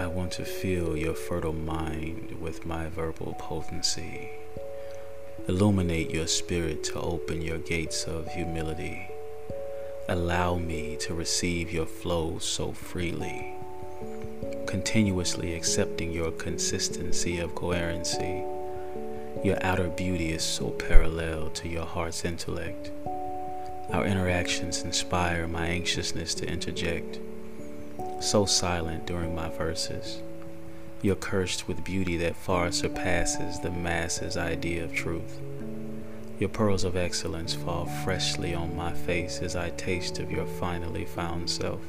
I want to fill your fertile mind with my verbal potency. Illuminate your spirit to open your gates of humility. Allow me to receive your flow so freely, continuously accepting your consistency of coherency. Your outer beauty is so parallel to your heart's intellect. Our interactions inspire my anxiousness to interject so silent during my verses. You're cursed with beauty that far surpasses the masses' idea of truth. Your pearls of excellence fall freshly on my face as I taste of your finally found self,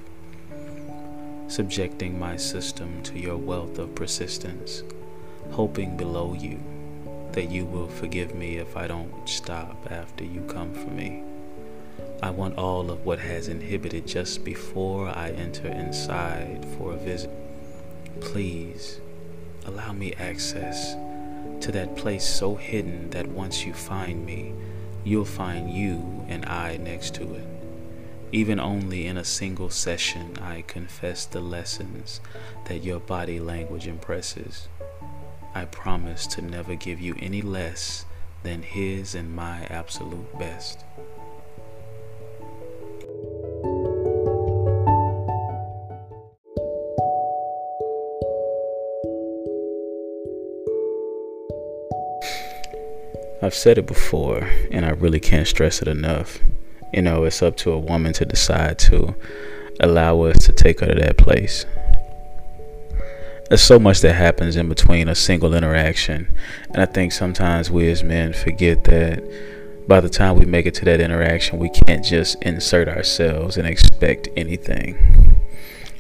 subjecting my system to your wealth of persistence, hoping below you that you will forgive me if I don't stop after you come for me. I want all of what has inhibited just before I enter inside for a visit. Please allow me access to that place so hidden that once you find me, you'll find you and I next to it. Even only in a single session, I confess the lessons that your body language impresses. I promise to never give you any less than his and my absolute best. I've said it before, and I really can't stress it enough. You know, it's up to a woman to decide to allow us to take her to that place. There's so much that happens in between a single interaction, and I think sometimes we as men forget that by the time we make it to that interaction, we can't just insert ourselves and expect anything.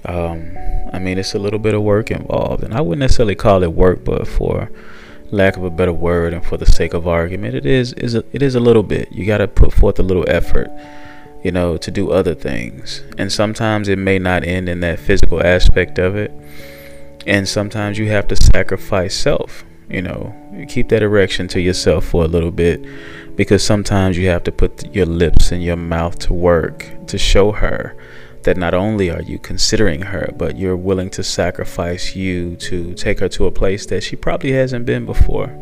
Um, I mean, it's a little bit of work involved, and I wouldn't necessarily call it work, but for lack of a better word and for the sake of argument it is is a, it is a little bit. You got to put forth a little effort you know to do other things. And sometimes it may not end in that physical aspect of it. And sometimes you have to sacrifice self you know. Keep that erection to yourself for a little bit because sometimes you have to put your lips and your mouth to work to show her that not only are you considering her, but you're willing to sacrifice you to take her to a place that she probably hasn't been before.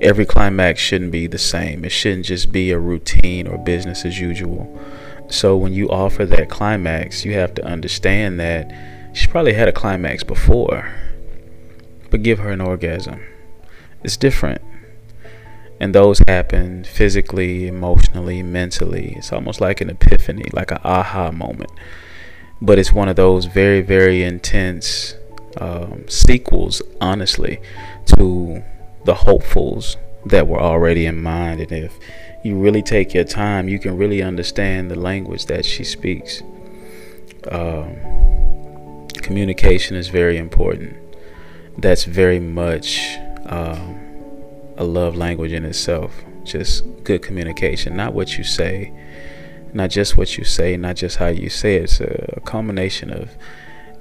Every climax shouldn't be the same. It shouldn't just be a routine or business as usual. So when you offer that climax, you have to understand that she probably had a climax before, but give her an orgasm. It's different. And those happen physically, emotionally, mentally. It's almost like an epiphany, like an aha moment. But it's one of those very, very intense um, sequels, honestly, to the hopefuls that were already in mind. And if you really take your time, you can really understand the language that she speaks. Um, communication is very important. That's very much. Um, a love language in itself. Just good communication, not what you say, not just what you say, not just how you say it. It's a, a combination of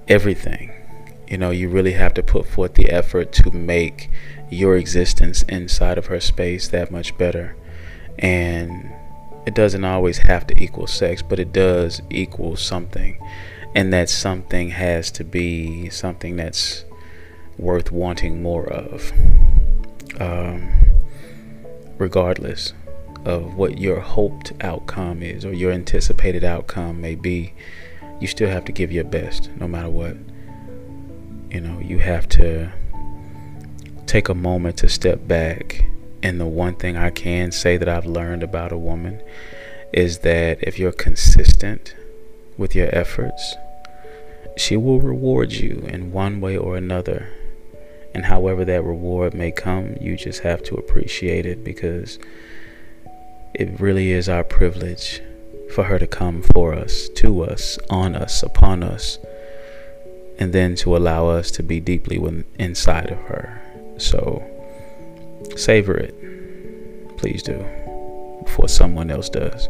everything. You know, you really have to put forth the effort to make your existence inside of her space that much better. And it doesn't always have to equal sex, but it does equal something. And that something has to be something that's worth wanting more of um, regardless of what your hoped outcome is or your anticipated outcome may be, you still have to give your best no matter what. You know, you have to take a moment to step back And the one thing I can say that I've learned about a woman is that if you're consistent with your efforts, she will reward you in one way or another. And however that reward may come, you just have to appreciate it because it really is our privilege for her to come for us, to us, on us, upon us, and then to allow us to be deeply inside of her. So savor it. Please do. Before someone else does.